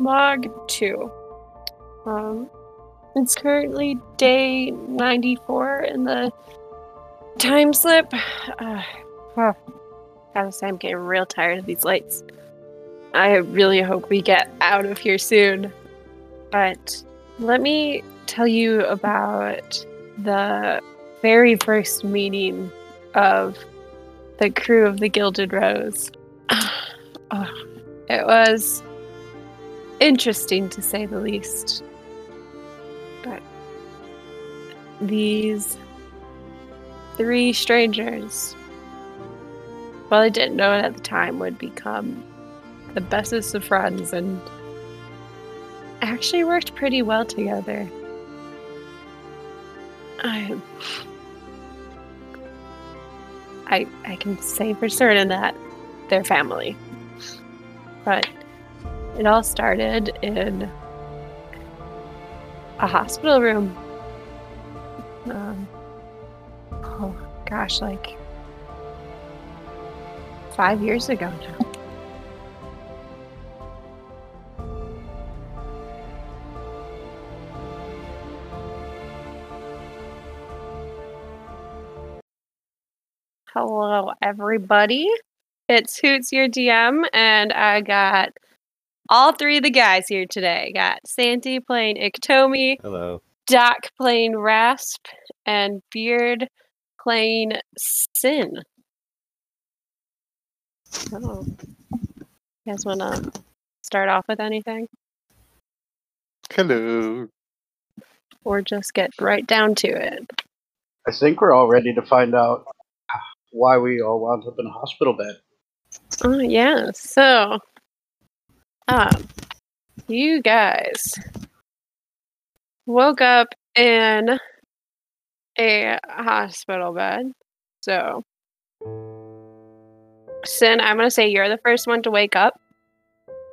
log two. Um, it's currently day 94 in the time slip. Uh, gotta say, I'm getting real tired of these lights. I really hope we get out of here soon. But let me tell you about the very first meeting of the crew of the Gilded Rose. It was interesting to say the least. But these three strangers, well, I didn't know it at the time, would become the bestest of friends and actually worked pretty well together. I, I, I can say for certain that they're family. But it all started in a hospital room. Um, oh gosh, like five years ago now. Hello, everybody. It's Hoots, your DM, and I got all three of the guys here today. Got Santi playing Iktomi, Hello. Doc playing Rasp, and Beard playing Sin. Oh. You guys want to start off with anything? Hello. Or just get right down to it? I think we're all ready to find out why we all wound up in a hospital bed. Oh, yeah. So, um, you guys woke up in a hospital bed. So, Sin, I'm going to say you're the first one to wake up.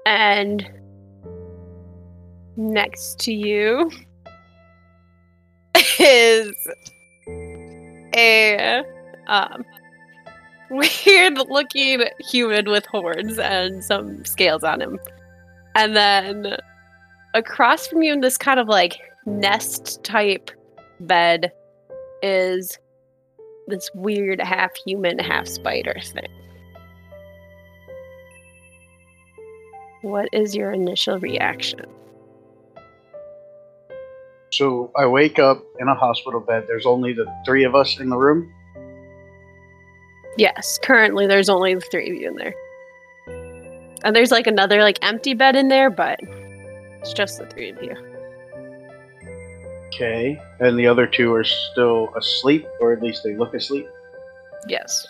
And next to you is a um, weird looking human with horns and some scales on him. And then across from you in this kind of like nest type bed is this weird half human, half spider thing. What is your initial reaction? So I wake up in a hospital bed. There's only the three of us in the room. Yes, currently there's only the three of you in there. And there's like another like empty bed in there, but it's just the three of you. Okay. And the other two are still asleep, or at least they look asleep. Yes.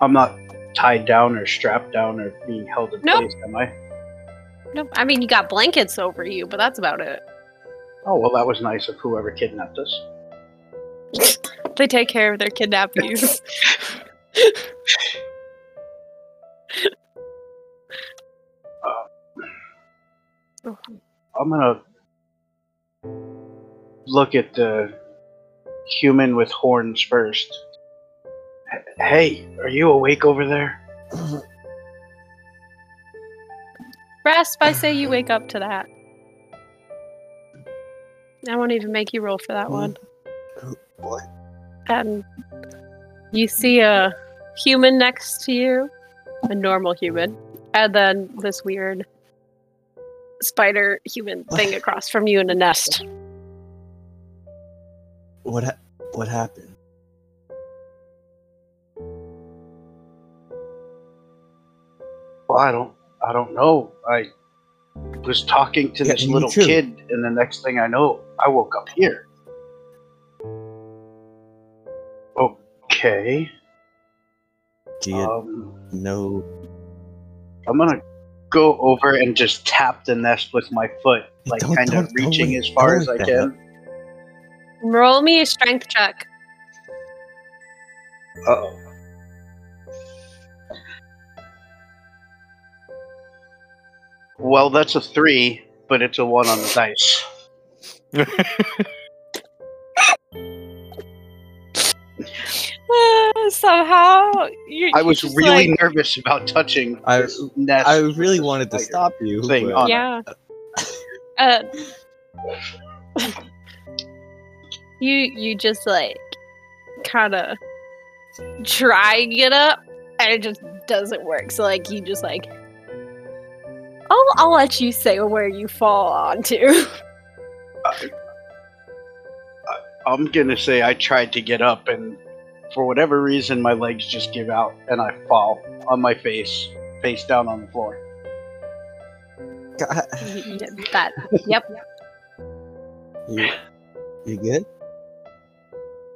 I'm not tied down or strapped down or being held in Nope. place, am I? Nope. I mean, you got blankets over you, but that's about it. Oh, well, that was nice of whoever kidnapped us. They take care of their kidnappees. I'm gonna look at the human with horns first. H- Hey, are you awake over there? Rasp, I say you wake up to that. I won't even make you roll for that one. What? And you see a human next to you, a normal human, and then this weird spider human thing across from you in a nest. What? Ha- what happened? Well, I don't, I don't know. I was talking to Yeah, this little too. kid, and the next thing I know, I woke up here. Okay. Do you Um, know? I'm gonna go over and just tap the nest with my foot, like Don't- kind of don't- don't reaching as far as I wait can. Roll me a strength check. Uh-oh. Well, that's a three, but it's a one on the dice. somehow you. I was really like- nervous about touching I- this nest. I really wanted to stop you. thing but- on it. yeah. Uh, you you just like kind of try and get up, and it just doesn't work. So like you just like, I'll I'll let you say where you fall onto. I'm gonna say I tried to get up, and for whatever reason, my legs just give out, and I fall on my face, face down on the floor. God, that yep. you, you good?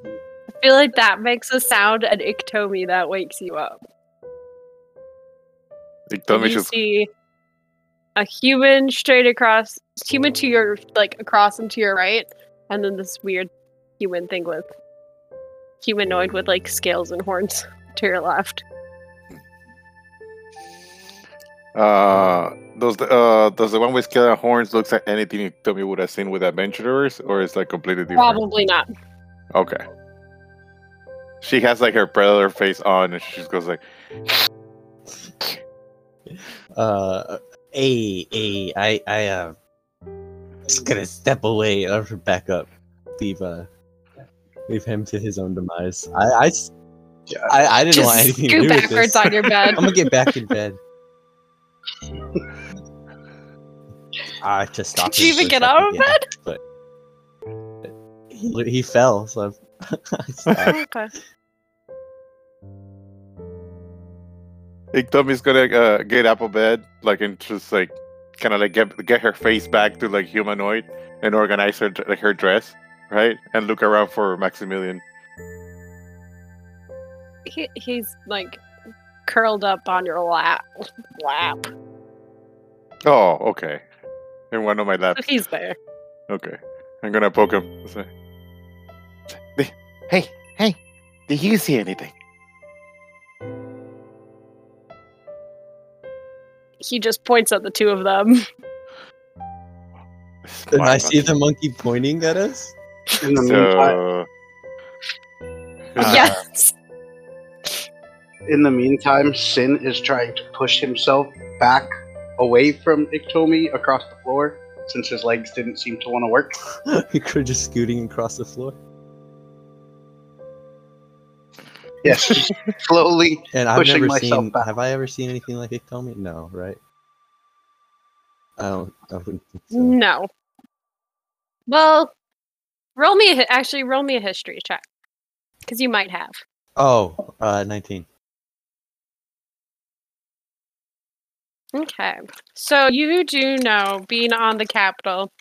I feel like that makes a sound, an Iktomi that wakes you up. Like, tell me you see a human straight across, human to your like across and to your right, and then this weird human thing with humanoid with like scales and horns to your left. uh does the uh does the one with scales and horns looks like anything you told me would have seen with adventurers or is like completely different? Probably not. Okay. She has like her predator face on and she just goes like Uh, a a I I uh, just gonna step away or back up. Leave uh, leave him to his own demise. I I s- Yeah. I, I didn't Just want anything to scoot do with backwards this. on your bed. I'm gonna get back in bed. I just stopped. Did you him even for a get out of second, yeah, But he, he fell, so I've- I stopped. okay. Iktomi's gonna uh, get up a bed, like and just like kind of like get get her face back to like humanoid and organize her like her dress, right? And look around for Maximilian. He, he's like curled up on your lap. Lap. Oh, okay. In one of my So laps. he's there. Okay, I'm gonna poke him. Say, Hey, hey, did you see anything? He just points at the two of them. Did I see the monkey pointing at us? In the meantime, Uh, yes. in the meantime, Sin is trying to push himself back away from Iktomi across the floor since his legs didn't seem to want to work. You're just scooting across the floor. Yes, slowly. And I've Pushing never myself seen. back. Have I ever seen anything like it? Tell me, no, right? I don't. I wouldn't think so. No. Well, roll me a, actually roll me a history check because you might have. Oh, uh, 19. Okay. So you do know, being on the Capitol,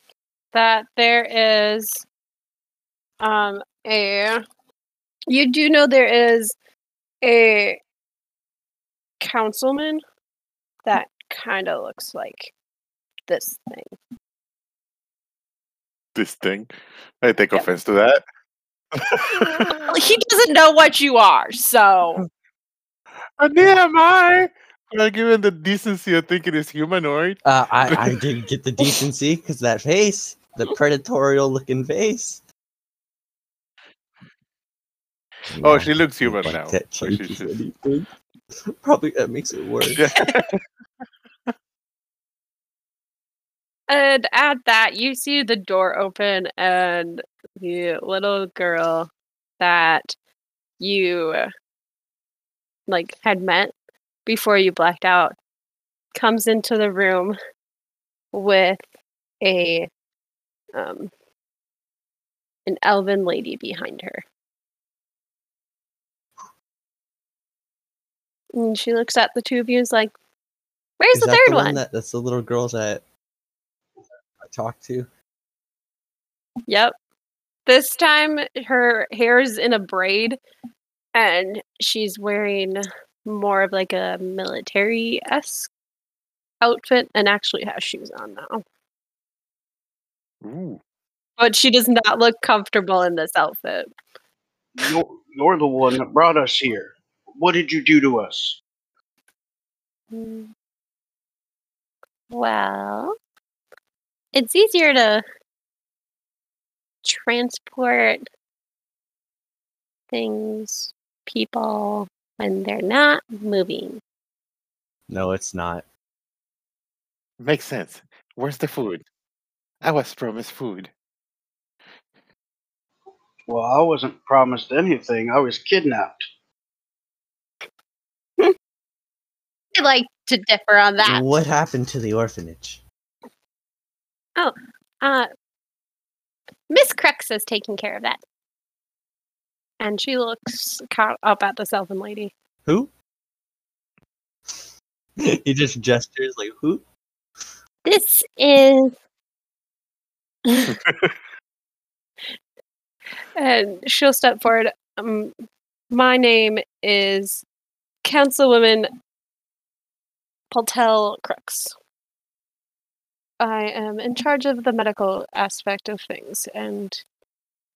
that there is um a you do know there is a councilman that kind of looks like this thing. This thing. I take offense to that. He doesn't know what you are, so And neither am I. Well, given the decency of thinking it's humanoid. Uh, I, I didn't get the decency because that face, the predatorial looking face. Oh, she looks human like now, That so she's changes just- anything. Probably that makes it worse. And at that, you see the door open, and the little girl that you like had met before you blacked out comes into the room with a um an elven lady behind her. And she looks at the two of you and is like, Where's Is the third the one? one? That, that's the little girls that I talked to. Yep. This time her hair is in a braid and she's wearing more of like a military esque outfit and actually has shoes on now. Ooh. But she does not look comfortable in this outfit. You're, you're the one that brought us here. What did you do to us? Mm. Well, it's easier to transport things people when they're not moving. No, it's not. Makes sense. Where's the food? I was promised food. Well, I wasn't promised anything. I was kidnapped. I'd like to differ on that. What happened to the orphanage? Oh, uh, Miss Crux is taking care of that. And she looks ca- up at the Elven lady. Who? he just gestures like who? This is. and she'll step forward. Um, my name is Councilwoman Paltel Crooks. I am in charge of the medical aspect of things, and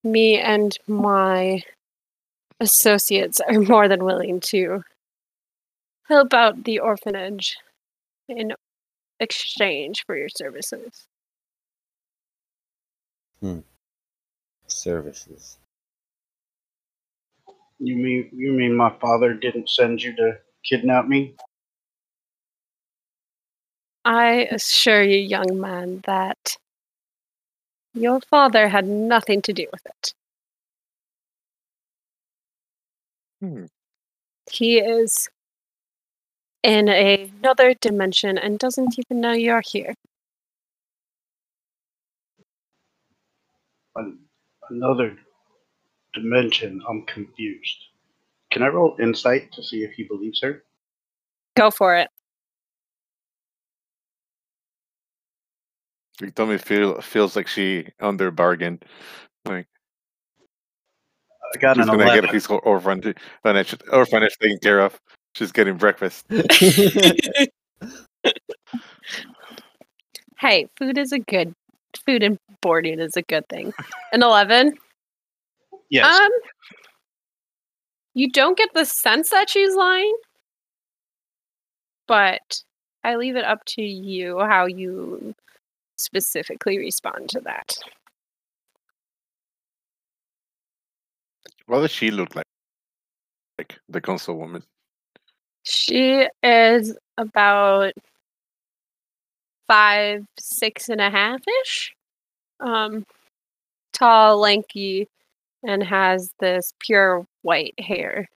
me and my associates are more than willing to help out the orphanage in exchange for your services. Hmm. Services. You mean you mean my father didn't send you to kidnap me? I assure you, young man, that your father had nothing to do with it. Hmm. He is in a- another dimension and doesn't even know you're here. An- Another dimension. I'm confused. Can I roll insight to see if he believes her? Go for it. You told me feel feels like she under bargain. Like I got she's an gonna get a piece of orphan orphanage orphanage taken care of. She's getting breakfast. Hey, food is a good food and boarding is a good thing. An 11? Yes. Um, you don't get the sense that she's lying, but I leave it up to you how you specifically respond to that. What does she look like? Like the console woman. She is about five, six and a half ish. Um, tall, lanky, and has this pure white hair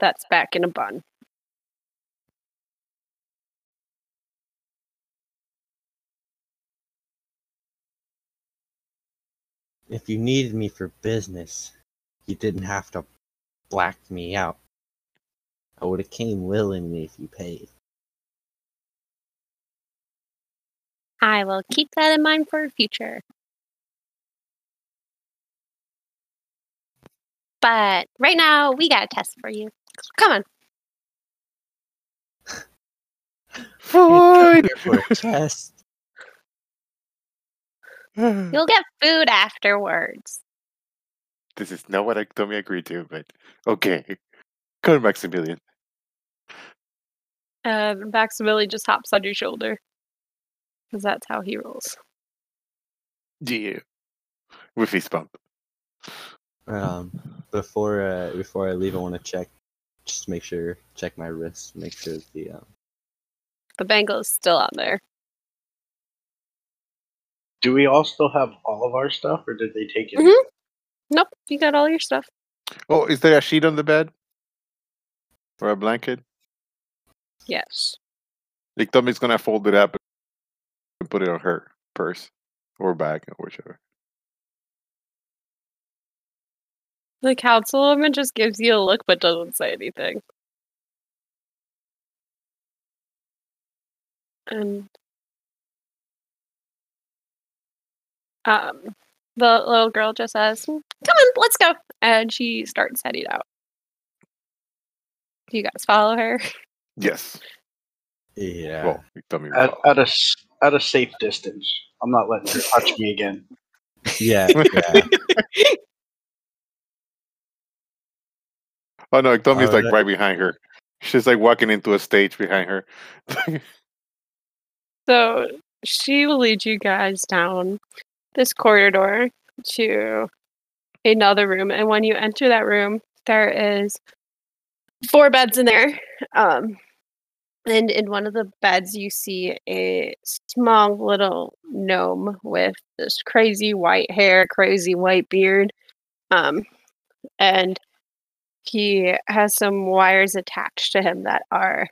that's back in a bun. If you needed me for business, you didn't have to black me out. I would have came willingly if you paid. I will keep that in mind for future. But right now, we got a test for you. Come on. Fine. For a test. You'll get food afterwards. this is not what I Tommy agreed to, but okay. Go to Maximilian. And Maximilian just hops on your shoulder. Because that's how he rolls. Yeah. With his bump. Um, before uh, before I leave, I want to check, just make sure, check my wrist, make sure the um, The bangle is still on there. Do we all still have all of our stuff, or did they take it? Mhm. Nope, you got all your stuff. Oh, is there a sheet on the bed? Or a blanket? Yes. Iktomi's gonna fold it up and put it on her purse or bag or whichever. The councilwoman just gives you a look but doesn't say anything. And um, the little girl just says, "Come on, let's go," and she starts heading out. Do you guys follow her? Yes. yeah. Well, Tommy will At, follow. at a s- at a safe distance. I'm not letting her touch me again. yeah, yeah. Oh no, Tommy's like right behind her. She's like walking into a stage behind her. So she will lead you guys down this corridor to another room. And when you enter that room, there is four beds in there. Um, and in one of the beds, you see a small little gnome with this crazy white hair, crazy white beard. Um, and he has some wires attached to him that are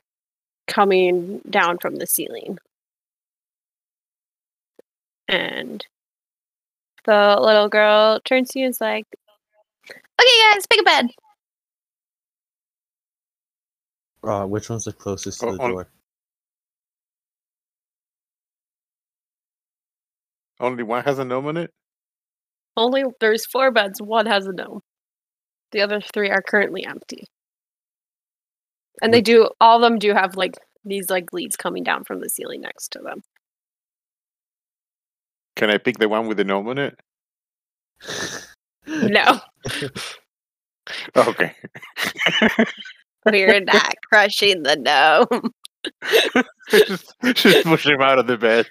coming down from the ceiling. And the little girl turns to you and is like, Okay, guys, pick a bed. Uh, which one's the closest to Oh, the on- door? Only one has a gnome in it. Only there's four beds, one has a gnome. The other three are currently empty. And they do all of them do have like these like leads coming down from the ceiling next to them. Can I pick the one with the gnome on it? No, Okay. we're not crushing the gnome. just, just push him out of the bed.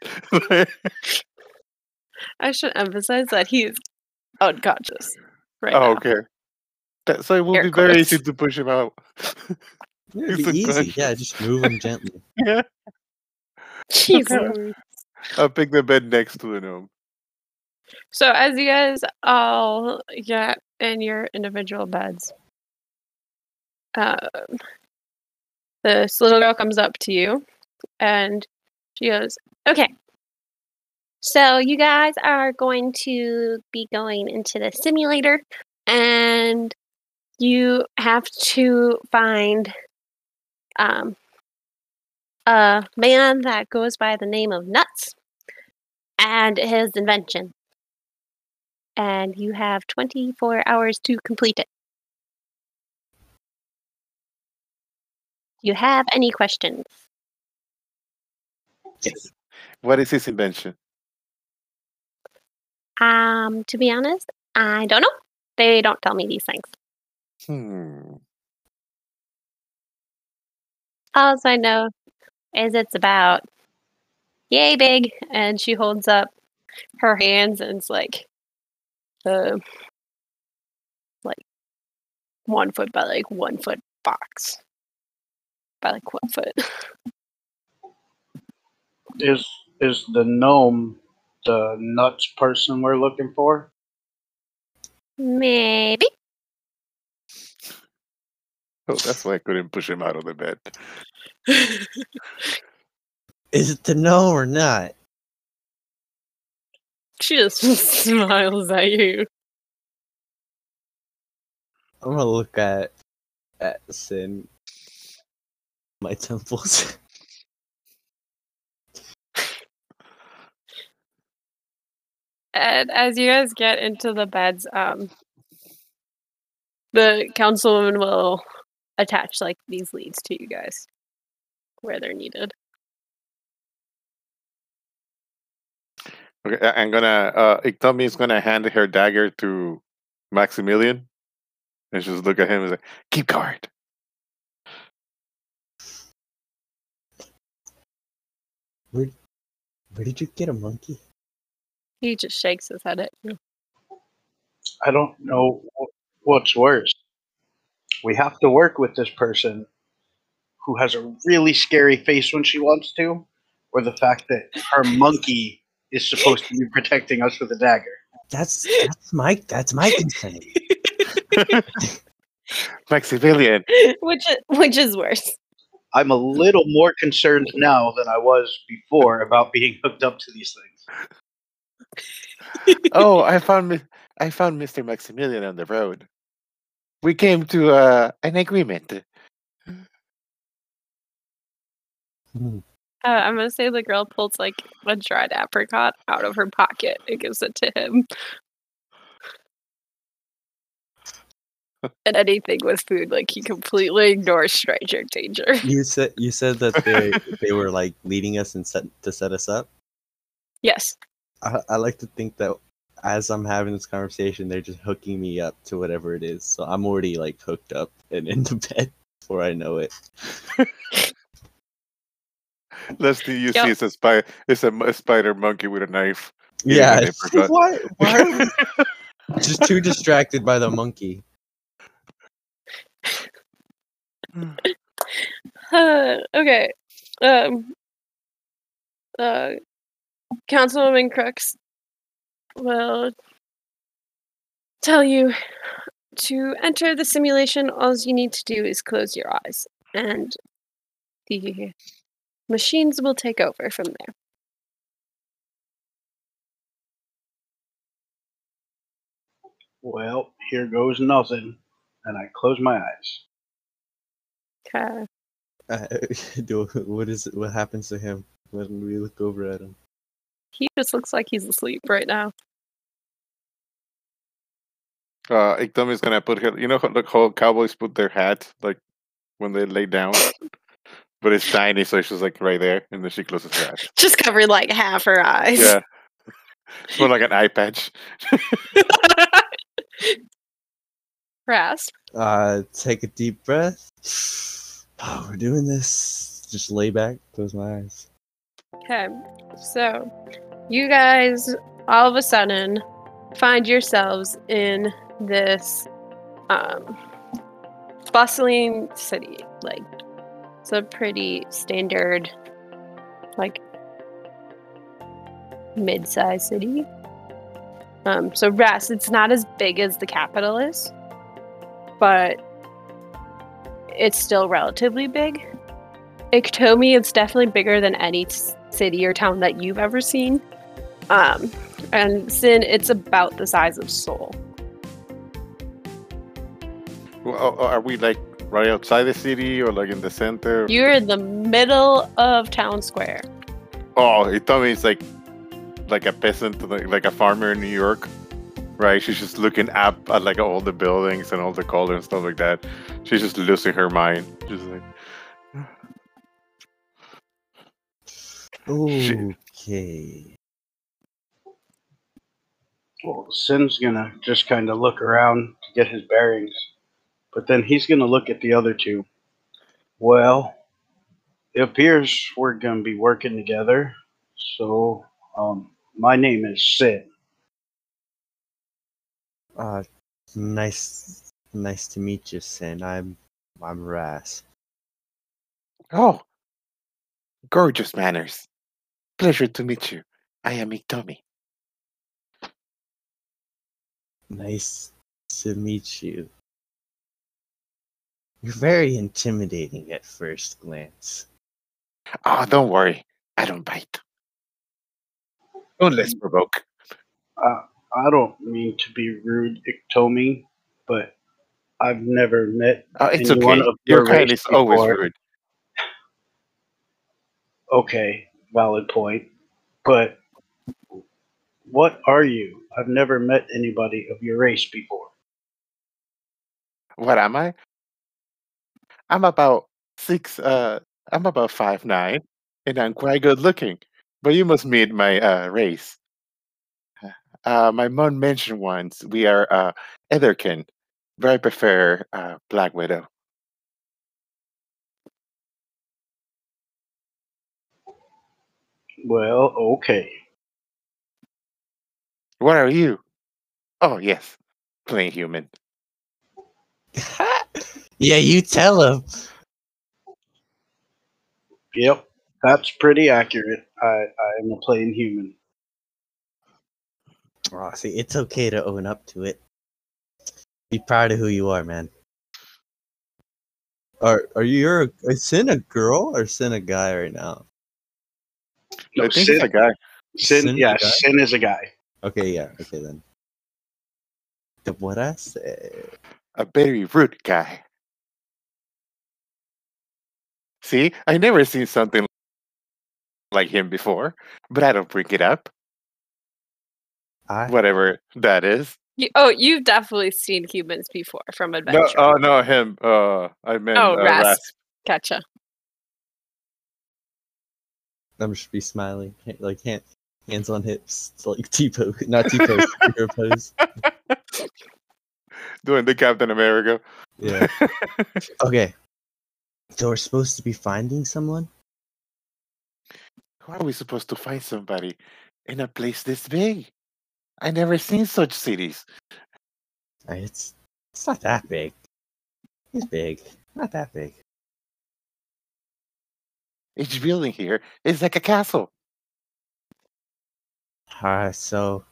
I should emphasize that he's unconscious right oh, now. okay. That, so it will Air be very easy to push him out. It'd be easy. Yeah, just move him gently. yeah. Jesus. I'll pick the bed next to the gnome. So as you guys all get in your individual beds, um, this little girl comes up to you and she goes, "Okay, so you guys are going to be going into the simulator, and you have to find um, a man that goes by the name of Nuts and his invention." and you have 24 hours to complete it. Do you have any questions? Yes. What is his invention? Um, to be honest, I don't know. They don't tell me these things. Hmm. All I know is it's about yay big, and she holds up her hands, and it's like, uh, like one foot by like one foot box by like one foot. Is is the gnome the nuts person we're looking for? Maybe. Oh, that's why I couldn't push him out of the bed. Is it to know or not? She just smiles at you. I'm gonna look at at Sin. My temples. And as you guys get into the beds, um, the councilwoman will attach like these leads to you guys where they're needed. Okay, I- I'm gonna. Uh, Iktomi is gonna hand her dagger to Maximilian, and just look at him and say, "Keep guard." Where, where did you get a monkey? He just shakes his head at you. I don't know what's worse. We have to work with this person who has a really scary face when she wants to, or the fact that her monkey is supposed to be protecting us with a dagger. That's that's my that's my concern. Maximilian, which which is worse. I'm a little more concerned now than I was before about being hooked up to these things. oh, I found Mi- I found Mr. Maximilian on the road. We came to uh, an agreement. Hmm. Uh, I'm gonna say the girl pulls like a dried apricot out of her pocket and gives it to him. and anything with food, like he completely ignores stranger danger. You said you said that they they were like leading us and set to set us up. Yes. I, I like to think that as I'm having this conversation, they're just hooking me up to whatever it is. So I'm already like hooked up and in the bed before I know it. Last thing you Yep. see is a spy is a, m- a spider monkey with a knife. eating Yeah. Why? Why are we just too distracted by the monkey? Uh, okay. Um. Uh. Councilwoman Crooks will tell you to enter the simulation. All you need to do is close your eyes, and the machines will take over from there. Well, here goes nothing. And I close my eyes. Okay. Uh, do, what is it? What happens to him when we look over at him? He just looks like he's asleep right now. Uh, Iktomi's gonna put her. You know, how, like how cowboys put their hat like when they lay down, but it's shiny, so she's like right there, and then she closes her eyes. Just covered like half her eyes. Yeah, it's more like an eye patch. Ras. Uh, take a deep breath. Oh, we're doing this. Just lay back, close my eyes. Okay. So, you guys all of a sudden find yourselves in this um, bustling city. Like, it's a pretty standard, like, mid sized city. Um, so, Ras, it's not as big as the capital is, but it's still relatively big. Iktomi, it's definitely bigger than any city or town that you've ever seen. Um, and Sin, it's about the size of Seoul. Well, uh, are we like right outside the city or like in the center? You're in the middle of town square. Oh, Iktomi's like like a peasant, like, like a farmer in New York, right? She's just looking up at like all the buildings and all the color and stuff like that. She's just losing her mind. Just like. Okay. Well, Sin's gonna just kind of look around to get his bearings, but then he's gonna look at the other two. Well, it appears we're gonna be working together. So, um, my name is Sin. Uh, nice, nice to meet you, Sin. I'm, I'm Ras. Oh, gorgeous manners. Pleasure to meet you. I am Iktomi. Nice to meet you. You're very intimidating at first glance. Oh, don't worry. I don't bite. Don't let's provoke. Uh, I don't mean to be rude, Iktomi, but I've never met Oh, it's anyone okay. of Your your kind race is always before. rude. Okay, valid point. But what are you? I've never met anybody of your race before. What am I? I'm about six. Uh, I'm about five nine, and I'm quite good looking. But you must meet my uh, race. Uh, my mom mentioned once we are uh, Etherkin, but I prefer uh, Black Widow. Well, okay. What are you? Oh yes, plain human. yeah, you tell him. Yep, that's pretty accurate. I, I am a plain human. Oh, see, it's okay to own up to it. Be proud of who you are, man. Are are you you're a, Sin a girl or Sin a guy right now? No, I think Sin, it's a guy. Sin, Sin yeah, guy? Sin is a guy. Okay, yeah, okay then. The what I said. a very rude guy. See, I never seen something like him before, but I don't bring it up. I Whatever that is. You, oh, you've definitely seen humans before from No, Adventure. oh no, him. Uh, I meant Oh, uh, Rasp. Rasp. Gotcha. I'm just be smiling, like hand, hands on hips, it's like T pose, not T pose, pose. doing the Captain America. Yeah. Okay. So we're supposed to be finding someone. How are we supposed to find somebody in a place this big? I never seen such cities. It's it's not that big. It's big. Not that big. Each building here is like a castle. Alright, so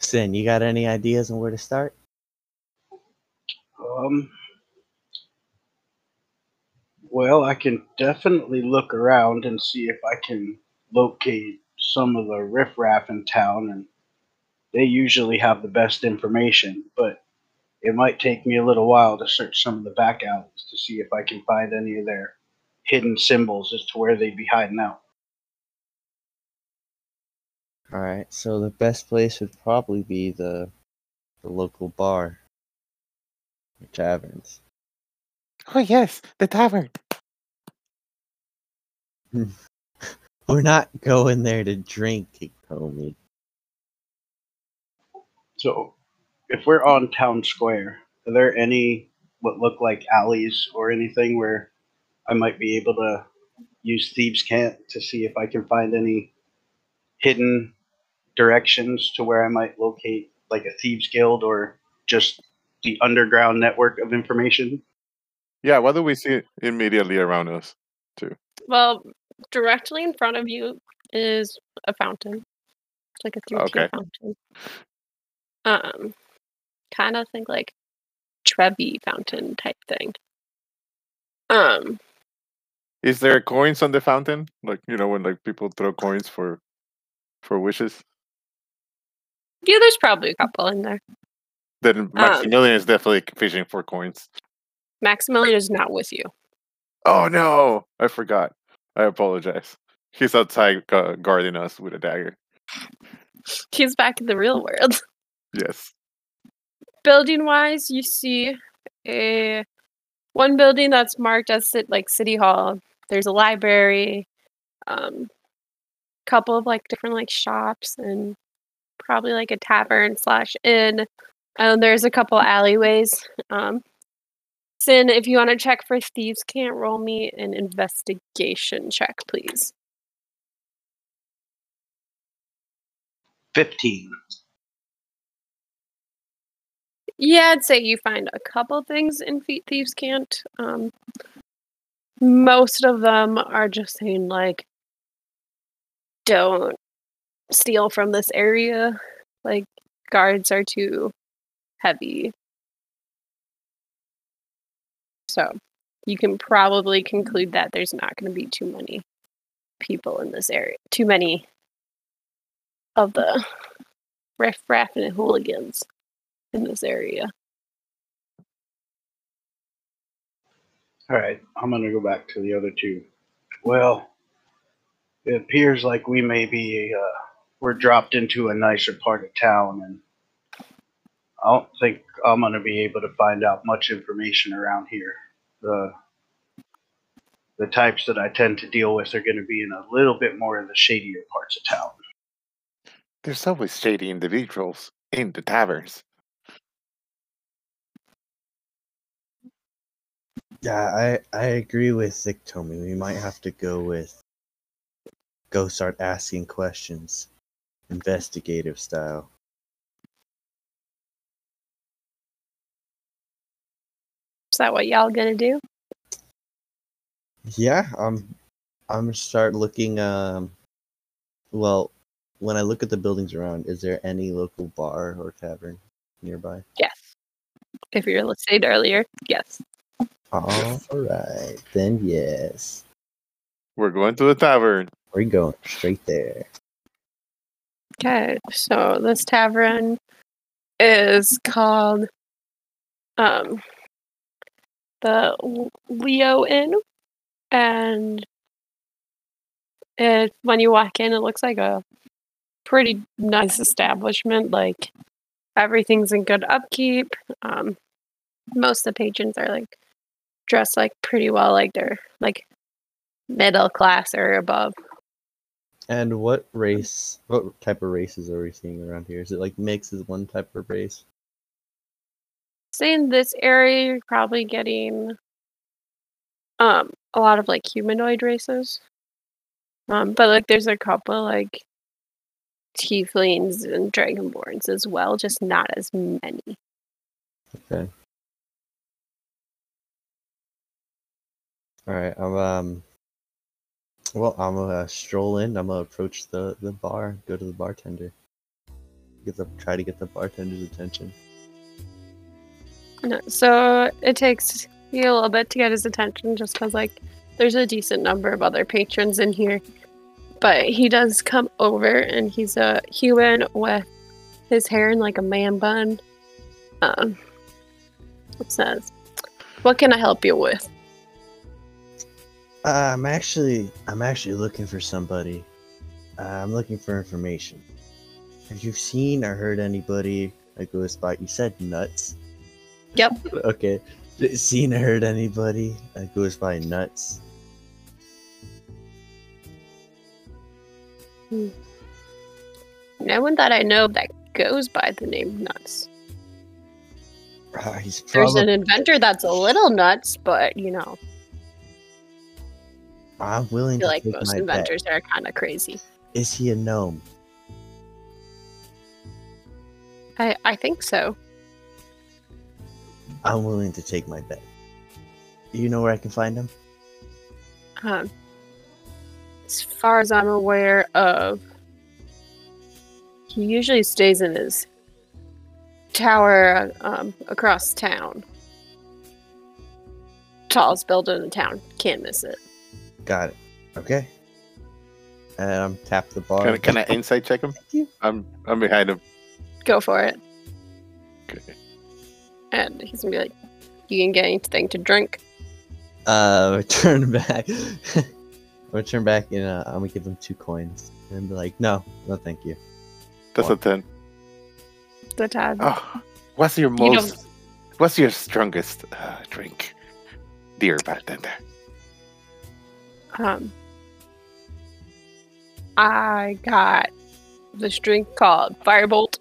Sin, you got any ideas on where to start? Um. Well, I can definitely look around and see if I can locate some of the riffraff in town, and they usually have the best information. But it might take me a little while to search some of the back alleys to see if I can find any of their hidden symbols as to where they'd be hiding out. Alright, so the best place would probably be the the local bar. Or taverns. Oh yes, the tavern. We're not going there to drink, Iktomi. So, if we're on town square, are there any what look like alleys or anything where I might be able to use thieves' cant to see if I can find any hidden directions to where I might locate like a thieves guild or just the underground network of information? Yeah, what do we see it immediately around us? Too. Well, directly in front of you is a fountain. It's like a three tier Okay. fountain. Um, kind of think like Trevi fountain type thing. Um, Is there coins on the fountain? Like you know when like people throw coins for for wishes? yeah, there's probably a couple in there. Then Maximilian is definitely fishing for coins. Maximilian is not with you. Oh no, I forgot. I apologize. He's outside uh, guarding us with a dagger. He's back in the real world. Yes. building wise, you see a one building that's marked as like city hall. There's a library, um, couple of like different like shops, and probably like a tavern slash inn. And there's a couple alleyways. Um, Sin, if you want to check for thieves, can't roll me an investigation check, please. 15. Yeah, I'd say you find a couple things in Feet Thieves' Cant. Um, most of them are just saying, like, don't steal from this area. Like, guards are too heavy. So, you can probably conclude that there's not going to be too many people in this area. Too many of the riffraff and hooligans in this area. All right, I'm going to go back to the other two. Well, it appears like we may be, uh, we're dropped into a nicer part of town, and I don't think I'm going to be able to find out much information around here. The the types that I tend to deal with are going to be in a little bit more of the shadier parts of town. There's always shady individuals in the taverns. Yeah, I I agree with Iktomi. We might have to go with go start asking questions, investigative style. Is that what y'all gonna do? Yeah, I'm I'm gonna start looking. Um, well, when I look at the buildings around, is there any local bar or tavern nearby? Yes. If you're listed earlier, yes. All right, then yes, We're going to the tavern. we're going straight there. Okay, so this tavern is called um the Leo Inn, and it when you walk in, it looks like a pretty nice establishment. Like everything's in good upkeep. Um, most of the patrons are like dressed like pretty well, like they're like middle class or above. And what race? What type of races are we seeing around here? Is it like mix is one type of race? say in this area you're probably getting um a lot of like humanoid races um but like there's a couple like tieflings and dragonborns as well just not as many Okay. All right, I'm um. Well, I'm gonna stroll in. I'm gonna approach the the bar. Go to the bartender. Get the try to get the bartender's attention. No, so it takes you a little bit to get his attention just because, like, there's a decent number of other patrons in here. But he does come over and he's a human with his hair in like a man bun. Um, it says, What can I help you with? Uh, I'm actually I'm actually looking for somebody. Uh, I'm looking for information. Have you seen or heard anybody that goes by? You said nuts. Yep. Okay. Seen or heard anybody that goes by nuts? No one that I know that goes by the name Nuts. Uh, he's There's an inventor that's a little nuts, but you know, I'm I willing feel to like take most my bet. inventors are kind of crazy. Is he a gnome? I, I think so. I'm willing to take my bet. You know where I can find him? Um, as far as I'm aware of, he usually stays in his tower um, across town. Tallest building in town. Can't miss it. Got it. Okay. And I'm tap the bar. Can, I- can I insight check him? you. I'm I'm behind him. Go for it. Okay. And he's gonna be like, "You can get anything to drink." Uh, turn back. I'm gonna turn back and uh, I'm gonna give him two coins and be like, no, no, thank you. That's a ten. The tad. Oh, what's your You most? What's your strongest uh, drink, dear bartender? Um, I got this drink called Firebolt.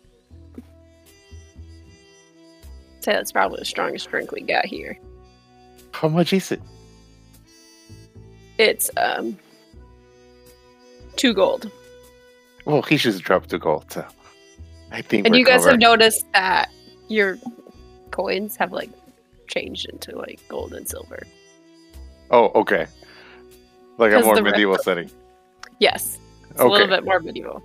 Say that's probably the strongest drink we got here. How much is it? It's um two gold. Well, he just dropped the gold, so I think. And you guys have noticed that your coins have like changed into like gold and silver. Oh, okay. Like a more the rest medieval of- setting. Yes. It's a little bit more medieval.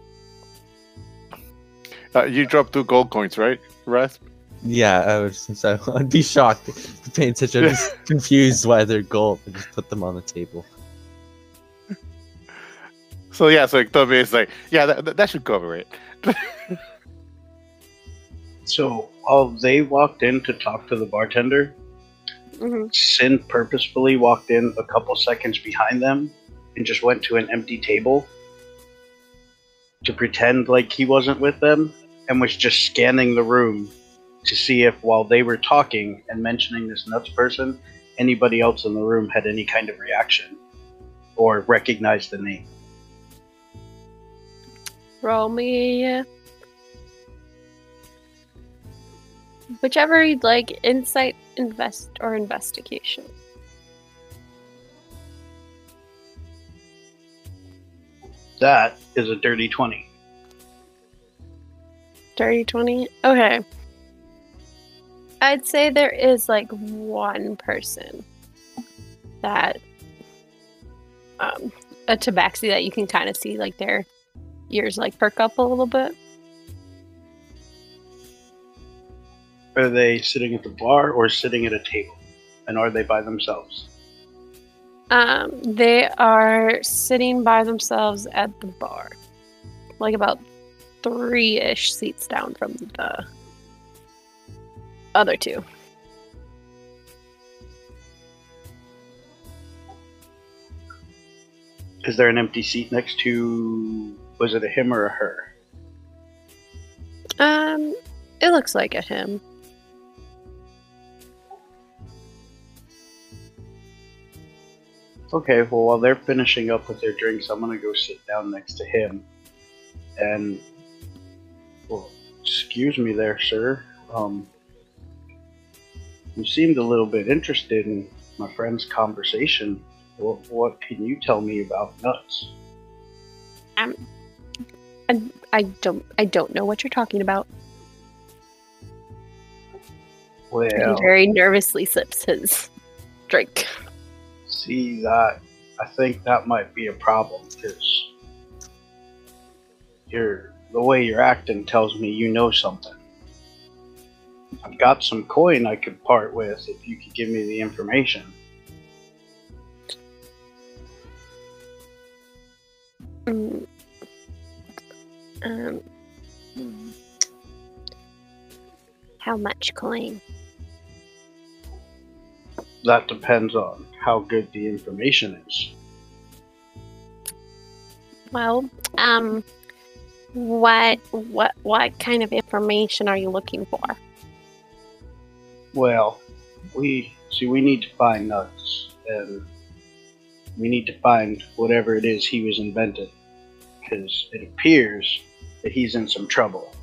Uh, you dropped two gold coins, right, Rasp? Yeah, I would. Since I, I'd be shocked if paying attention. I'm just confused why they're gold. I just put them on the table. So yeah, so Toby is like, yeah, that, that- that should cover it. So while they walked in to talk to the bartender, hmm Sin purposefully walked in a couple seconds behind them and just went to an empty table to pretend like he wasn't with them and was just scanning the room to see if while they were talking and mentioning this nuts person, anybody else in the room had any kind of reaction or recognized the name. Roll me. Whichever you'd like, insight, invest, or investigation. That is a dirty 20. Dirty 20? Okay. I'd say there is like one person that, um, a tabaxi that you can kind of see like their ears like perk up a little bit. Are they sitting at the bar or sitting at a table? And are they by themselves? Um, they are sitting by themselves at the bar, like about three ish seats down from the other two. Is there an empty seat next to. Was it a him or a her? Um, it looks like a him. Okay, well, while they're finishing up with their drinks, I'm gonna go sit down next to him. And. Well, excuse me there, sir. Um. You seemed a little bit interested in my friend's conversation. What, what can you tell me about nuts? Um, I, I don't, I don't know what you're talking about. Well, He very nervously sips his drink. See that? I think that might be a problem because you're the way you're acting tells me you know something. I've got some coin I could part with if you could give me the information. Mm. Um. hmm. How much coin? That depends on how good the information is. Well, um, what what what kind of information are you looking for? Well, we see. We need to find nuts, and we need to find whatever it is he was invented, because it appears that he's in some trouble.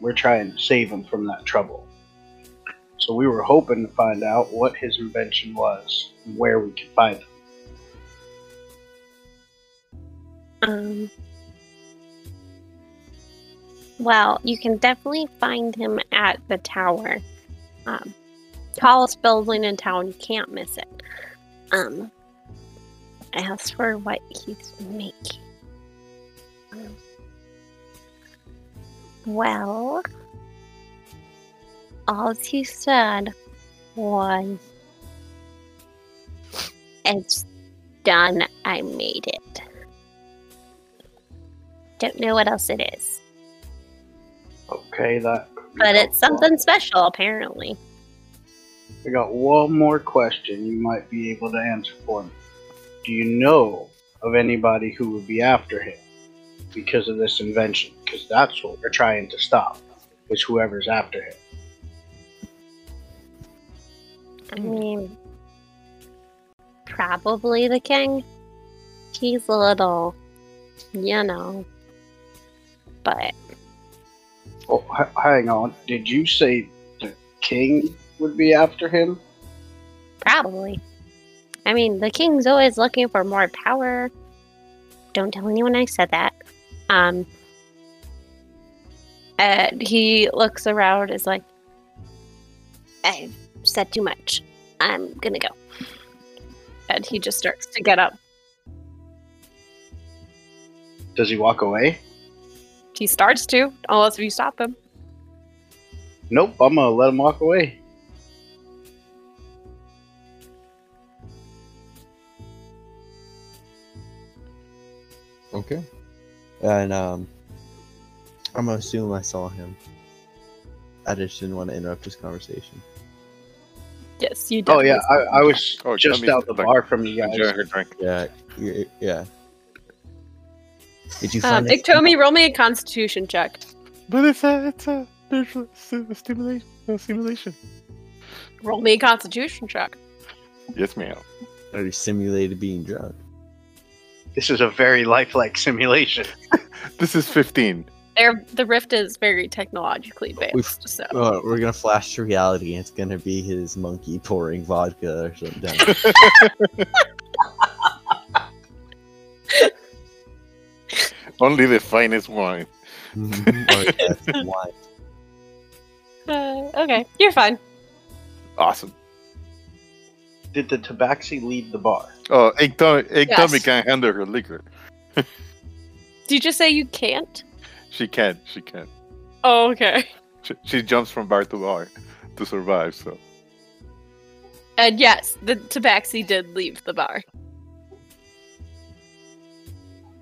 We're trying to save him from that trouble. So we were hoping to find out what his invention was and where we could find him. Um. Well, you can definitely find him at the tower. Um, tallest building in town. You can't miss it. Um. As for what he's making, um, well, all he said was, "It's done. I made it." Don't know what else it is, Okay, that. but it's something special apparently. I got one more question you might be able to answer for me. Do you know of anybody who would be after him because of this invention? Because that's what we're trying to stop, is whoever's after him. I mean, probably the king. He's a little, you know, but Oh, h- hang on. Did you say the king would be after him? probably. I mean, the king's always looking for more power. Don't tell anyone I said that. Um, and he looks around, is like, I've said too much. I'm gonna go. And he just starts to get up. Does he walk away? He starts to, unless you stop him. Nope, I'm gonna let him walk away. Okay. And um, I'm gonna assume I saw him. I just didn't want to interrupt his conversation. Yes, you did. Oh yeah, I, I was Oh, just out the like- bar from you guys. Enjoy her drink. Yeah, yeah. Did you Um, find? a- Iktomi, roll me a constitution check. But it's a it's a there's a, a stimulation a simulation. Roll me a constitution check. Yes, ma'am. Or you simulated being drunk? This is a very lifelike simulation. This is fifteen. There, the rift is very technologically We've- advanced, so Oh, we're gonna flash to reality, and it's gonna be his monkey pouring vodka or something. Only the finest wine. or yes, wine. uh, okay, you're fine. Awesome. Did the tabaxi leave the bar? Oh, Iktomi, Egg Yes. Tommy can't handle her liquor. Did you just say you can't? She can. She can. Oh, okay. She, she jumps from bar to bar to survive. So And yes, the tabaxi did leave the bar.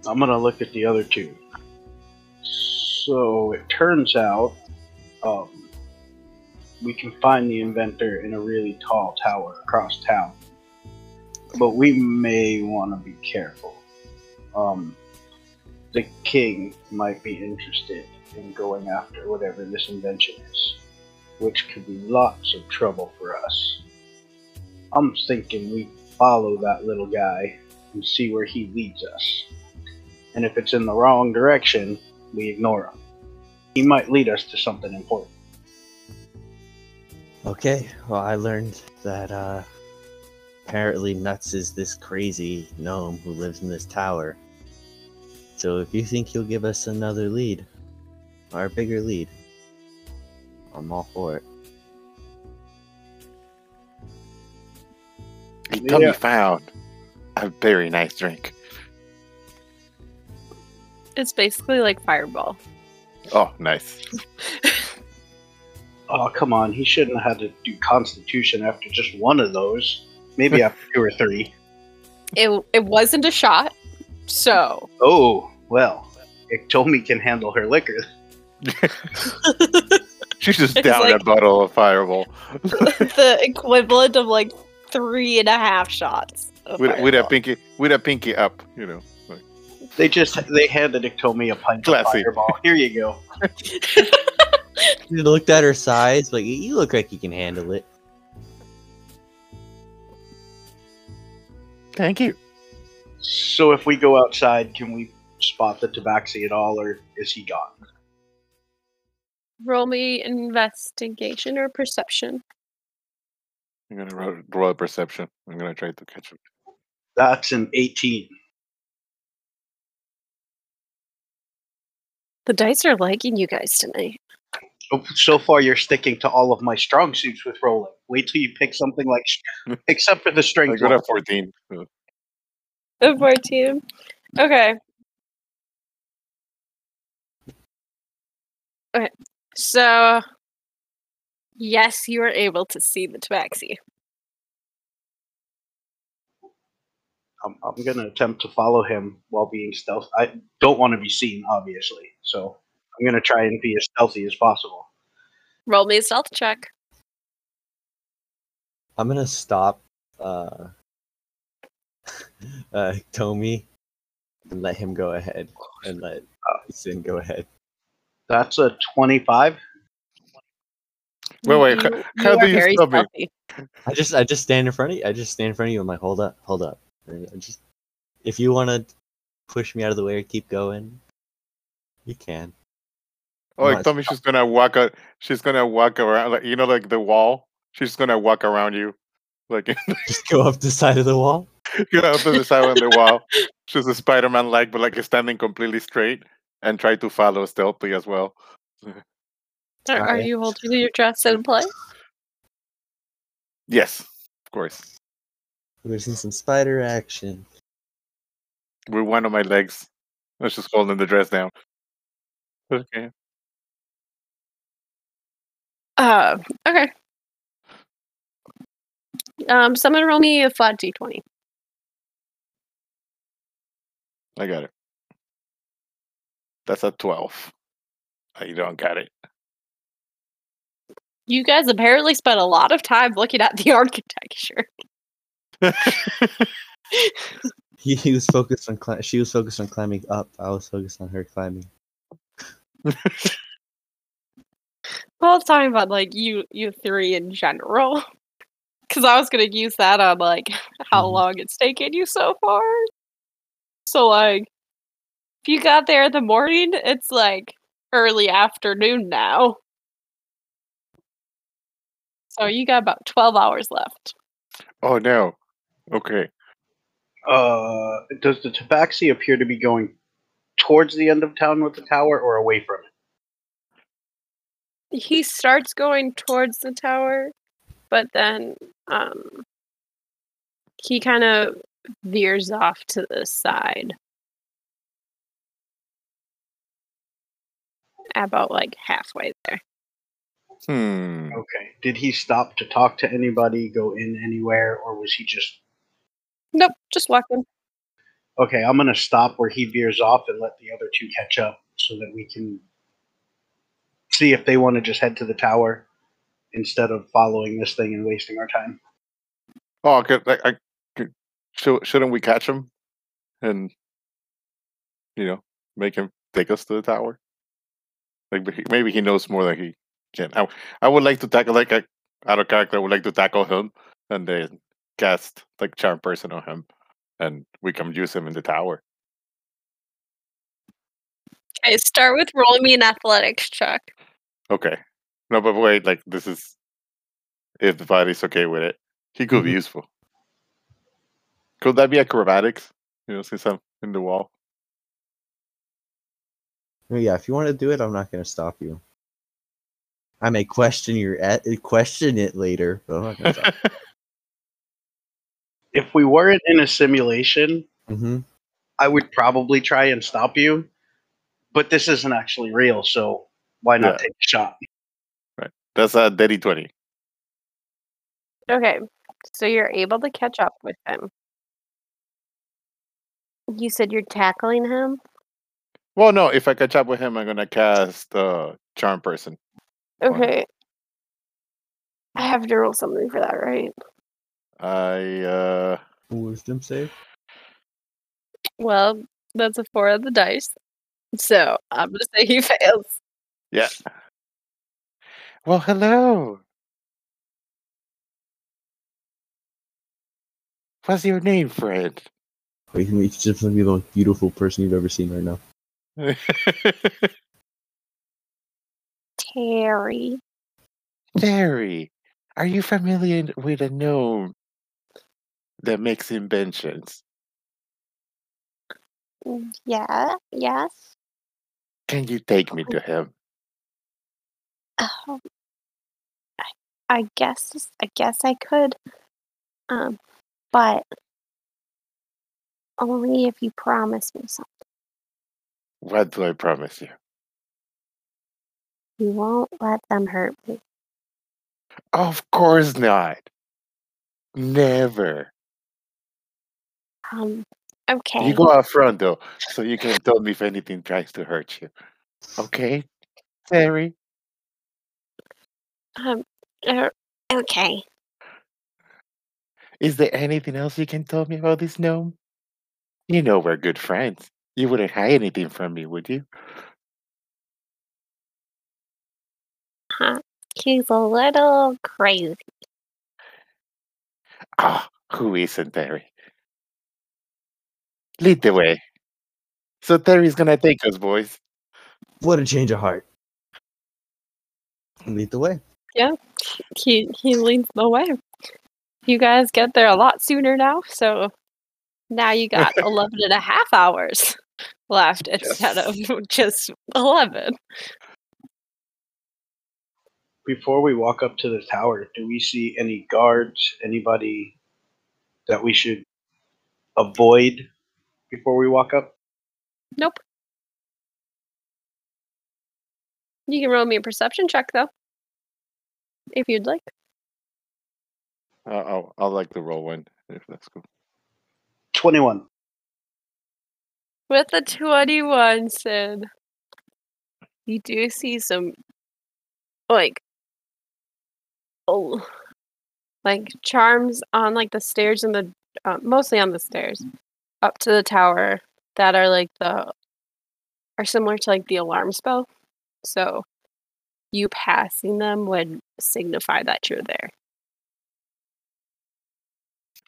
I'm gonna look at the other two. So it turns out, um, we can find the inventor in a really tall tower across town, but we may want to be careful. Um, the king might be interested in going after whatever this invention is, which could be lots of trouble for us. I'm thinking we follow that little guy and see where he leads us and if it's in the wrong direction, we ignore him. He might lead us to something important. Okay, well, I learned that uh, apparently Nuts is this crazy gnome who lives in this tower. So if you think he'll give us another lead, or a bigger lead, I'm all for it. Iktomi Yeah. found. a very nice drink. It's basically like Fireball. Oh, nice. Oh, come on. He shouldn't have had to do Constitution after just one of those. Maybe after two or three. It it wasn't a shot, so Oh, well. Iktomi can handle her liquor. She's just down like- a bottle of Fireball the equivalent of like three and a half shots. of with, with a Fireball. pinky with a pinky up. You know. Like, They just they handed Iktomi a pint Classy. of fireball. Here you go. You looked at her size, but you- you look like you can handle it. Thank you. So if we go outside, can we spot the tabaxi at all, or is he gone? Roll me investigation or perception. I'm gonna roll, roll a perception. I'm gonna try to catch him. That's an 18. The dice are liking you guys tonight. Oh, So far, you're sticking to all of my strong suits with rolling. Wait till you pick something like, except for the I strength. got roll. a 14. so- A 14. Okay. Okay. So, yes, you are able to see the tabaxi. I'm, I'm gonna attempt to follow him while being stealth. I don't want to be seen, obviously. So I'm gonna try and be as stealthy as possible. Roll me a stealth check. I'm gonna stop uh uh Tommy and let him go ahead and let Sin go ahead. That's a 25. Wait, wait, You- how- you how are do you stop me? I just I just stand in front of you. I just stand in front of you. I'm like, hold up, hold up. I just if you want to push me out of the way or keep going, you can. Oh, I'm like not Tommy's just gonna walk out. She's gonna walk around, like you know, like the wall. She's gonna walk around you, like Just go up the side of the wall. You know, up to the side of the wall. She's a Spider-Man like, but like standing completely straight and try to follow stealthily as well. Are, are you holding your dress in place? Yes, of course. We're seeing some spider action. With one of my legs, I was just holding the dress down. Okay. Uh, okay. Um, someone roll me a flat d20. I got it. That's a twelve. Uh, You don't got it. You guys apparently spent a lot of time looking at the architecture. He, he was focused on cli- she was focused on climbing up. I was focused on her climbing. Well, I was talking about like you, you three in general, because I was gonna use that on like how Mhm. long it's taken you so far. So like, if you got there in the morning, it's like early afternoon now. So you got about twelve hours left. oh no. Okay. Uh, does the tabaxi appear to be going towards the end of town with the tower or away from it? he starts going towards the tower, but then um, he kind of veers off to the side. About like halfway there. Hmm. Okay. Did he stop to talk to anybody, go in anywhere, or was he just Nope, just walking. okay? I'm gonna stop where he veers off and let the other two catch up so that we can see if they want to just head to the tower instead of following this thing and wasting our time. Oh, okay. Like, I, could- shou- shouldn't we catch him and you know make him take us to the tower? Like maybe he knows more than he can. I, I would like to tackle like a out of character. I would like to tackle him and then cast like charm person on him, and we can use him in the tower. I start with rolling me an athletics check. Okay. No, but wait. Like this is if the body's okay with it. He could be Mhm. useful. Could that be acrobatics? You know, since I'm in the wall. Yeah, if you want to do it, I'm not going to stop you. I may question your at question it later, but I'm not gonna stop. If we weren't in a simulation, Mm-hmm. I would probably try and stop you. But this isn't actually real, so why not Yeah. take a shot? Right. That's a Daddy 20. Okay, so you're able to catch up with him. You said you're tackling him? Well, no, if I catch up with him, I'm going to cast uh, Charm Person. Okay. I have to roll something for that, right? I, uh, Wisdom save. Well, that's a four of the dice. So I'm gonna say he fails. yeah. Well, hello. What's your name, friend? Wait, he's just be the most beautiful person you've ever seen right now. Terry. Terry, are you familiar with a gnome that makes inventions? Mm, Yeah, yes. Can you take me to him? Um, I, I guess I guess I could. Um, but only if you promise me something. What do I promise you? You won't let them hurt me. Of course not. Never. Um, okay. You go out front though, so you can tell me if anything tries to hurt you. Okay, Terry? Um, er, okay. Is there anything else you can tell me about this gnome? You know we're good friends. You wouldn't hide anything from me, would you? Huh. He's a little crazy. Ah, who isn't Terry? Lead the way. So Terry's gonna take us, boys. What a change of heart. Lead the way. Yeah, he he leads the way. You guys get there a lot sooner now, so now you got 11 and a half hours left instead of just 11. Before we walk up to the tower, do we see any guards, anybody that we should avoid before we walk up? Nope. You can roll me a perception check though, if you'd like. Uh, I'll, I'll like the roll one if that's cool. 21. With the 21, Sid, you do see some, like, oh, like charms on like the stairs and the, uh, mostly on the stairs, up to the tower that are like the, are similar to like the alarm spell. So you passing them would signify that you're there.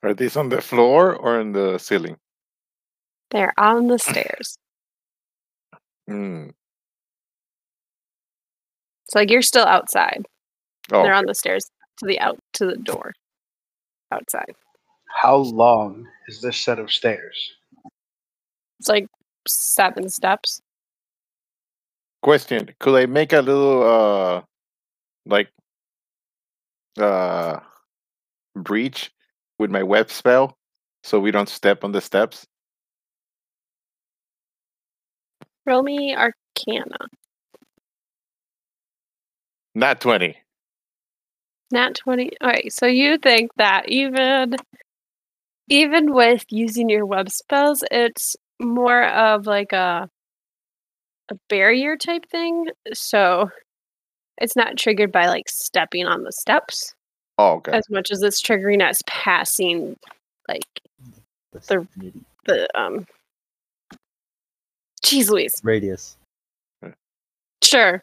Are these on the floor or on the ceiling? They're on the stairs. Mm. It's like you're still outside. Oh, They're on the stairs to the out to the door outside. How long is this set of stairs? It's like seven steps. question: Could I make a little uh, like uh, breach with my web spell so we don't step on the steps? Roll me Arcana. Not twenty. Not 20. All right, so you think that even even with using your web spells, it's more of like a a barrier type thing. So it's not triggered by like stepping on the steps Oh, okay. as much as it's triggering us passing like The- the um Jeez Louise. radius. Sure.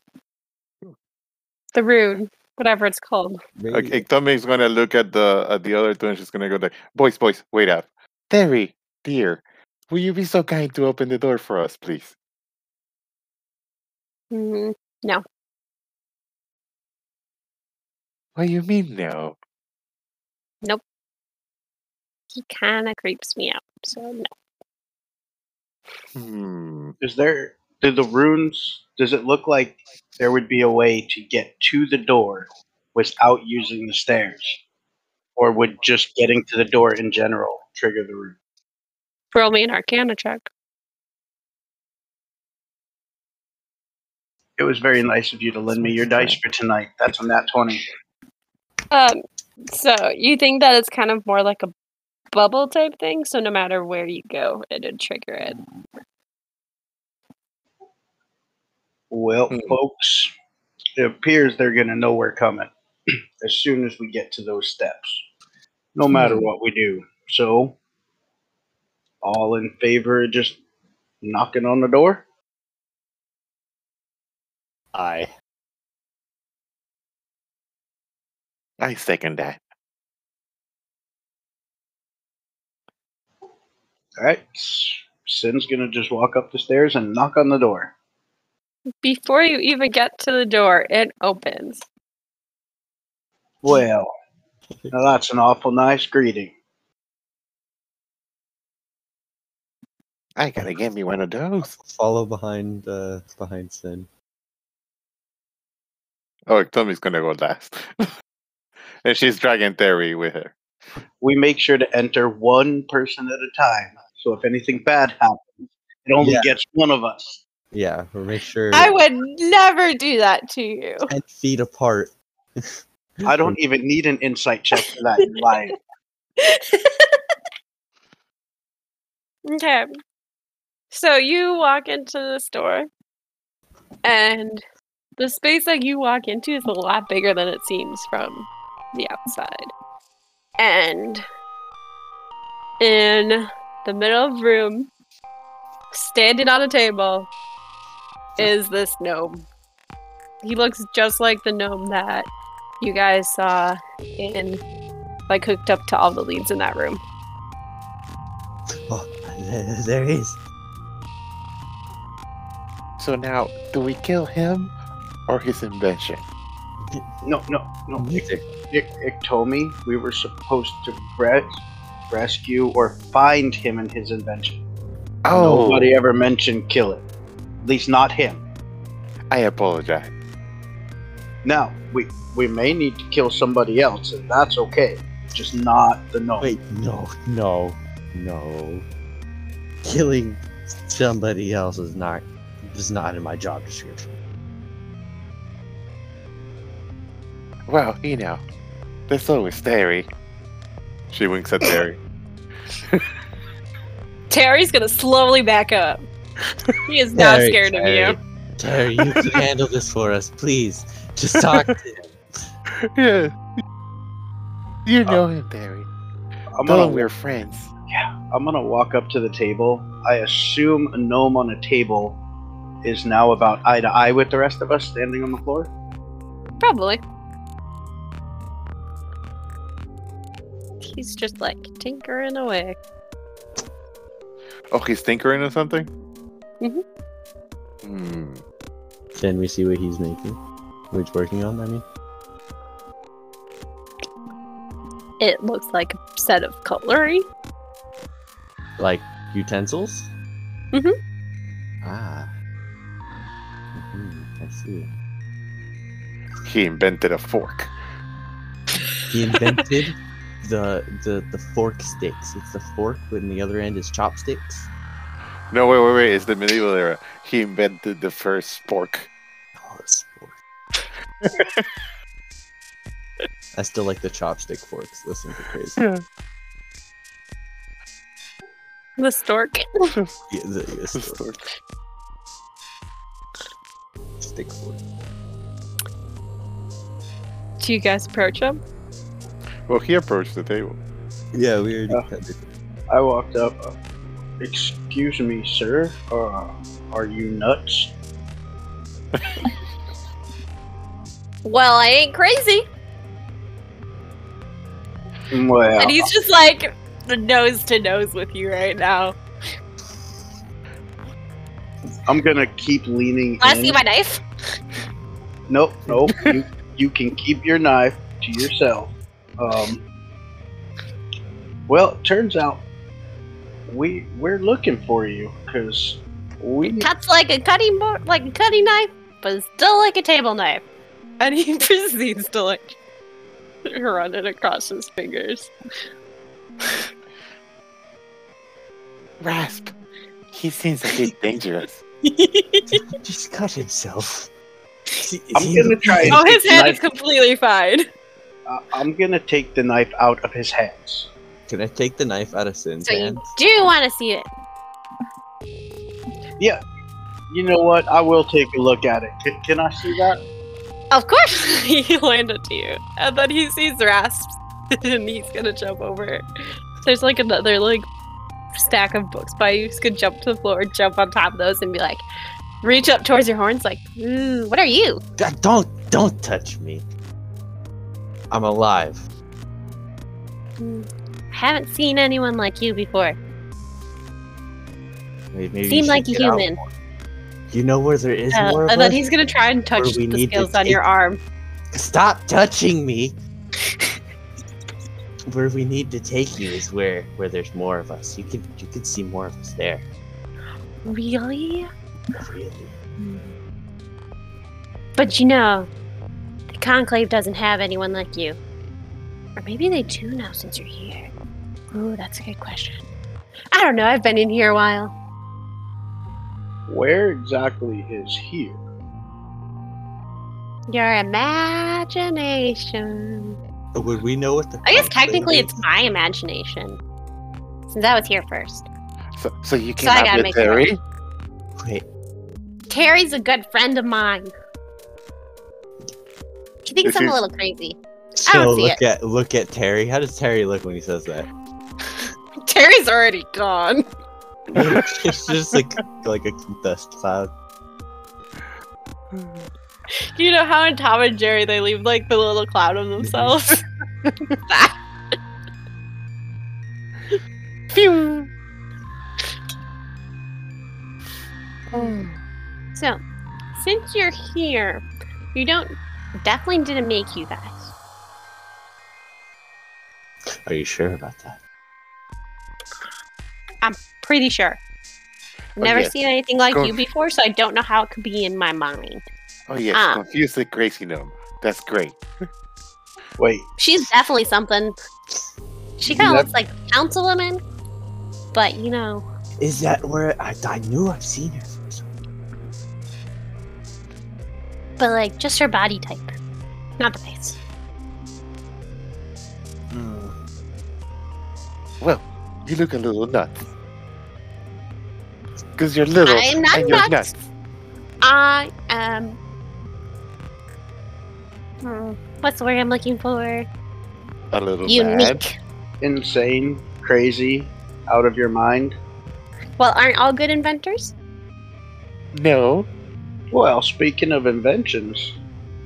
The rune, whatever it's called. Radius. Okay, Tommy's gonna look at the at the other two and she's gonna go like, "Boys, boys, wait up, Terry, dear, will you be so kind to open the door for us, please?" Mm, What do you mean no? Nope. He kind of creeps me out. So no. Hmm. Is there, do the runes, does it look like there would be a way to get to the door without using the stairs? Or would just getting to the door in general trigger the room? Roll me an Arcana check. It was very nice of you to lend me your dice for tonight. That's on that 20. Um, so you think that it's kind of more like a bubble type thing? So no matter where you go, it'd trigger it. Well, Hmm. folks, it appears they're going to know we're coming as soon as we get to those steps, no matter Hmm. what we do. So, all in favor of just knocking on the door? I. I second that. All right. Sin's going to just walk up the stairs and knock on the door. Before you even get to the door, it opens. Well, now that's an awful nice greeting. I gotta get me one of those. Follow behind uh behind Sin. Oh, Tommy's gonna go last. and she's dragging Terry with her. We make sure to enter one person at a time. So if anything bad happens, it only Yeah. gets one of us. Yeah, we'll make sure I would never do that to you. ten feet apart. I don't even need an insight check for that in life. Okay. So you walk into the store, and the space that you walk into is a lot bigger than it seems from the outside. And in the middle of the room, standing on a table, is this gnome. He looks just like the gnome that you guys saw in, like, hooked up to all the leads in that room. Oh, there, there he is. So now, do we kill him or his invention? No, no, no. Music. It, it told me we were supposed to res- rescue or find him and his invention. Oh, Nobody ever mentioned kill it. At least not him. I apologize. Now, we we may need to kill somebody else, and that's okay. Just not the gnome. Wait, no, no, no. Killing somebody else is not is not in my job description. Well, you know, there's always Terry. She winks at Terry. Terry's gonna slowly back up. He is not Terry, scared of you. Terry, you can handle this for us, please. Just talk to him. yeah. You know um, him, Terry. I'm Tell gonna him we're friends. Yeah. I'm gonna walk up to the table. I assume a gnome on a table is now about eye to eye with the rest of us standing on the floor. Probably. He's just like tinkering away. Oh, he's tinkering or something? Mhm. Hmm. Can we see what he's making? What he's working on, I mean? It looks like a set of cutlery. Like utensils? Mhm. Ah. hmm I see. He invented a fork. He invented the the the fork sticks. It's the fork, when the other end is chopsticks. No, wait, wait, wait. It's the medieval era. He invented the first fork. Oh, it's fork. I still like the chopstick forks. Those things are crazy. Yeah. The stork. Yeah, the, the The stork- fork. stick fork. Do you guys approach him? Well, he approached the table. Yeah, we already Uh, covered. I walked up. Excuse me, sir. Uh, are you nuts? Well, I ain't crazy. Well, And he's just like nose to nose with you right now. I'm gonna keep leaning Wanna in. see my knife? Nope, nope. you, you can keep your knife to yourself. Um, well, it turns out we we're looking for you because we Cuts like a cutting board, like a cutting knife, but it's still like a table knife. And he proceeds to like run it across his fingers. Rasp. He seems a bit dangerous. Just cut himself. Is I'm gonna try oh, his the hand is completely fine. Uh, I'm gonna take the knife out of his hands. Can I take the knife out of Sin's So you hands? do you want to see it. Yeah. You know what? I will take a look at it. Can, can I see that? Of course. he landed to you, and then he sees rasps, and he's gonna jump over. It. There's like another like stack of books by you. He's gonna jump to the floor, jump on top of those, and be like, reach up towards your horns, like, Mm, what are you? God, don't don't touch me. I'm alive. Mm, haven't seen anyone like you before. Maybe, maybe you Seem should like a human. You know where there is uh, more of us? and then he's gonna try and touch the need to scales on your arm. Stop touching me. where we need to take you is where where there's more of us. You can you can see more of us there. Really? Really. But you know, Conclave doesn't have anyone like you. Or maybe they do now since you're here. Ooh, that's a good question. I don't know, I've been in here a while. Where exactly is here? Your imagination. Would we know what the? I guess technically is? it's my imagination. Since I was here first. So, so you So I came gotta out with make it Terry? Wait, Terry's a good friend of mine. She thinks If I'm a little crazy. so don't see look at look at Terry. How does Terry look when he says that? Terry's already gone. it's just like like a dust cloud. You know how in Tom and Jerry they leave like the little cloud of themselves? that. Phew. Oh. So, since you're here, you don't definitely didn't make you guys. Are you sure about that? I'm pretty sure. Oh, Never yes. seen anything like Go- you before, so I don't know how it could be in my mind. Oh yes, Ah. confuse the crazy gnome. That's great. Wait, She's definitely something. She kind of looks like a councilwoman, but you know, Is that where I, I knew I've seen her? But like just her body type, not the face. Hmm. Well, you look a little nuts. Because you're little I'm not and you're nuts. nuts. I am. Hmm, what's the word I'm looking for? A little mad. Unique. insane, crazy, out of your mind? Well, aren't all good inventors? No. Well, speaking of inventions,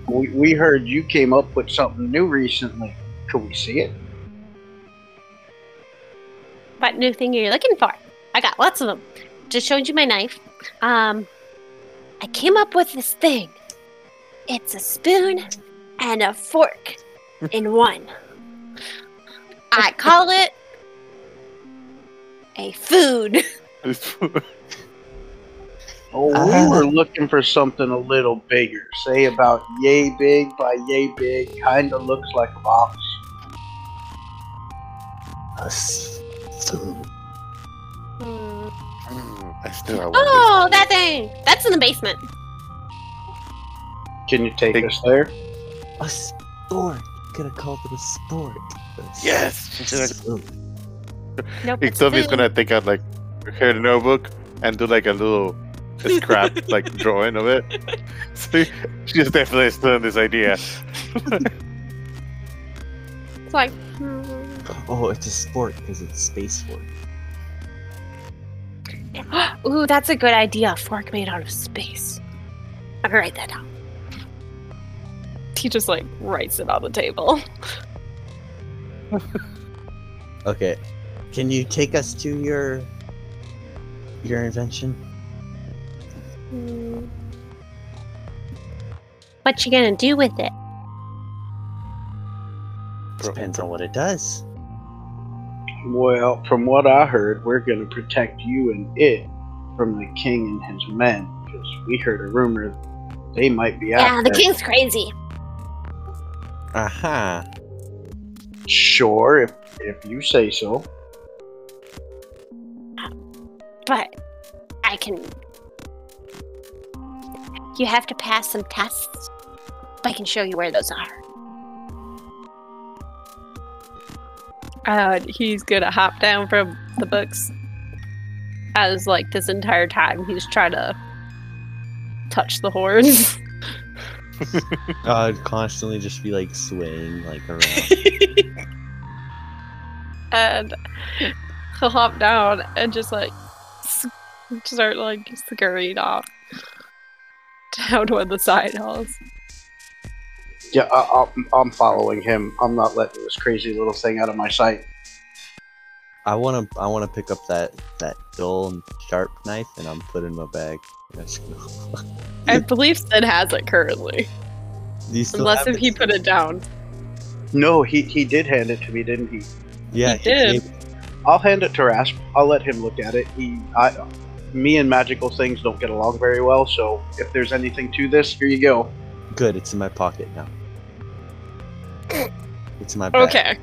we, we heard you came up with something new recently. Could we see it? What new thing are you looking for? I got lots of them. Just showed you my knife. Um, I came up with this thing. It's a spoon and a fork in one. I call it a food. Oh, we Ah. were looking for something a little bigger. Say about yay big by yay big. Kinda looks like a box. A s- food. Hmm. Mm, I still Oh, that thing! That's in the basement. Can you take Big- us there? A sport. Could have called it a sport. A s- Yes, you should. Nope. this. it's Somebody's gonna take out like her notebook and do like a little scrap like drawing of it. So she's definitely still in this idea. It's like, hmm. Oh, it's a sport because it's space sport. Ooh, that's a good idea. A fork made out of space. I'm gonna write that down. He just like writes it on the table. Okay, can you take us to your your invention? Hmm. What you gonna do with it? Depends on what it does. Well, from what I heard, we're gonna protect you and it from the king and his men. Because we heard a rumor they might be out. Yeah, the there. king's crazy. Aha. Sure, if if you say so. But I can. You have to pass some tests. I can show you where those are. Uh, he's gonna hop down from the books. As like this entire time, he's trying to touch the horns. I'd constantly just be like swaying like around. and he'll hop down and just like s- start like scurrying off down one of the side halls. Yeah, I, I'm, I'm following him. I'm not letting this crazy little thing out of my sight. I wanna I wanna pick up that that dull and sharp knife and I'm putting in my bag. I believe Sid has it currently, Do you still unless if he put it down. No, he he did hand it to me, didn't he? Yeah, He did. gave- I'll hand it to Rasp. I'll let him look at it. He, I, me and magical things don't get along very well. So if there's anything to this, here you go. Good, it's in my pocket now. It's in my bag. Okay.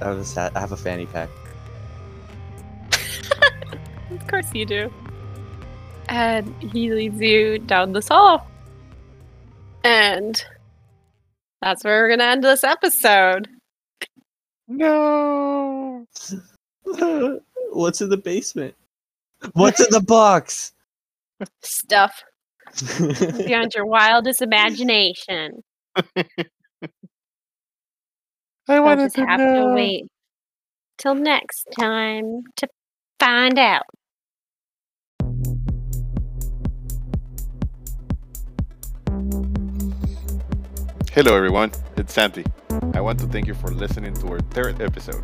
I have a, sat- I have a fanny pack. Of course you do. And he leads you down this hall. And that's where we're gonna end this episode. No. What's in the basement? What's in the box? Stuff beyond your wildest imagination. I You'll wanted just to have know. to wait till next time to find out. Hello, everyone. It's Santi. I want to thank you for listening to our third episode.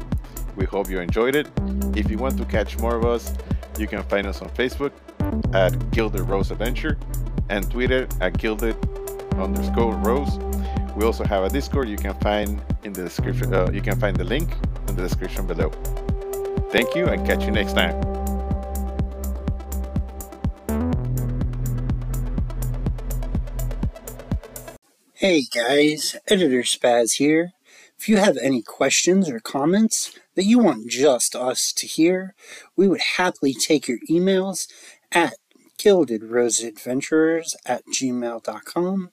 We hope you enjoyed it. If you want to catch more of us, you can find us on Facebook at Gilded Rose Adventure and Twitter at Gilded underscore Rose. We also have a Discord you can find in the description. Uh, you can find the link in the description below. Thank you and catch you next time. Hey guys, Editor Spaz here. If you have any questions or comments that you want just us to hear, we would happily take your emails at gildedroseadventurers at gmail.com.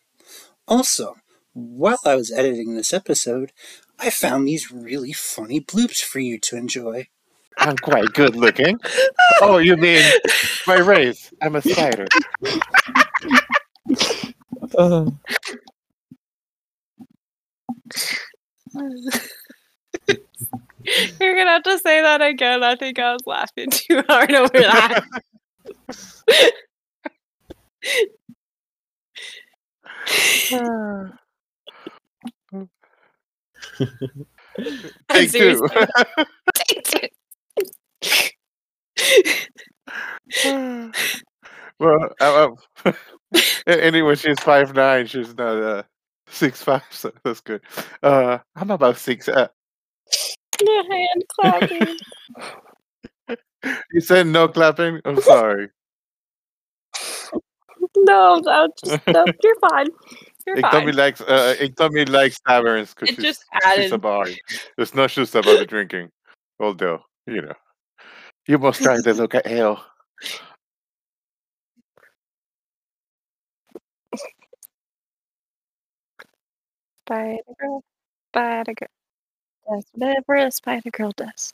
Also, while I was editing this episode, I found these really funny bloops for you to enjoy. I'm quite good looking. Oh, you mean my race? I'm a spider. Uh, You're gonna have to say that again. I think I was laughing too hard over that. Take two. Seriously. well, uh, uh, anyway, she's five nine. She's not uh six five, so that's good. Uh, I'm about six. Uh, The hand clapping. you said no clapping. I'm sorry. No, no, just no, you're fine. You're Iktomi fine. likes uh, Iktomi likes taverns because It she's, just she's added. a bar. There's no shoes about the drinking, although you know, you must try to look at ale. Bye, girl, spider girl. That's whatever a spider girl does.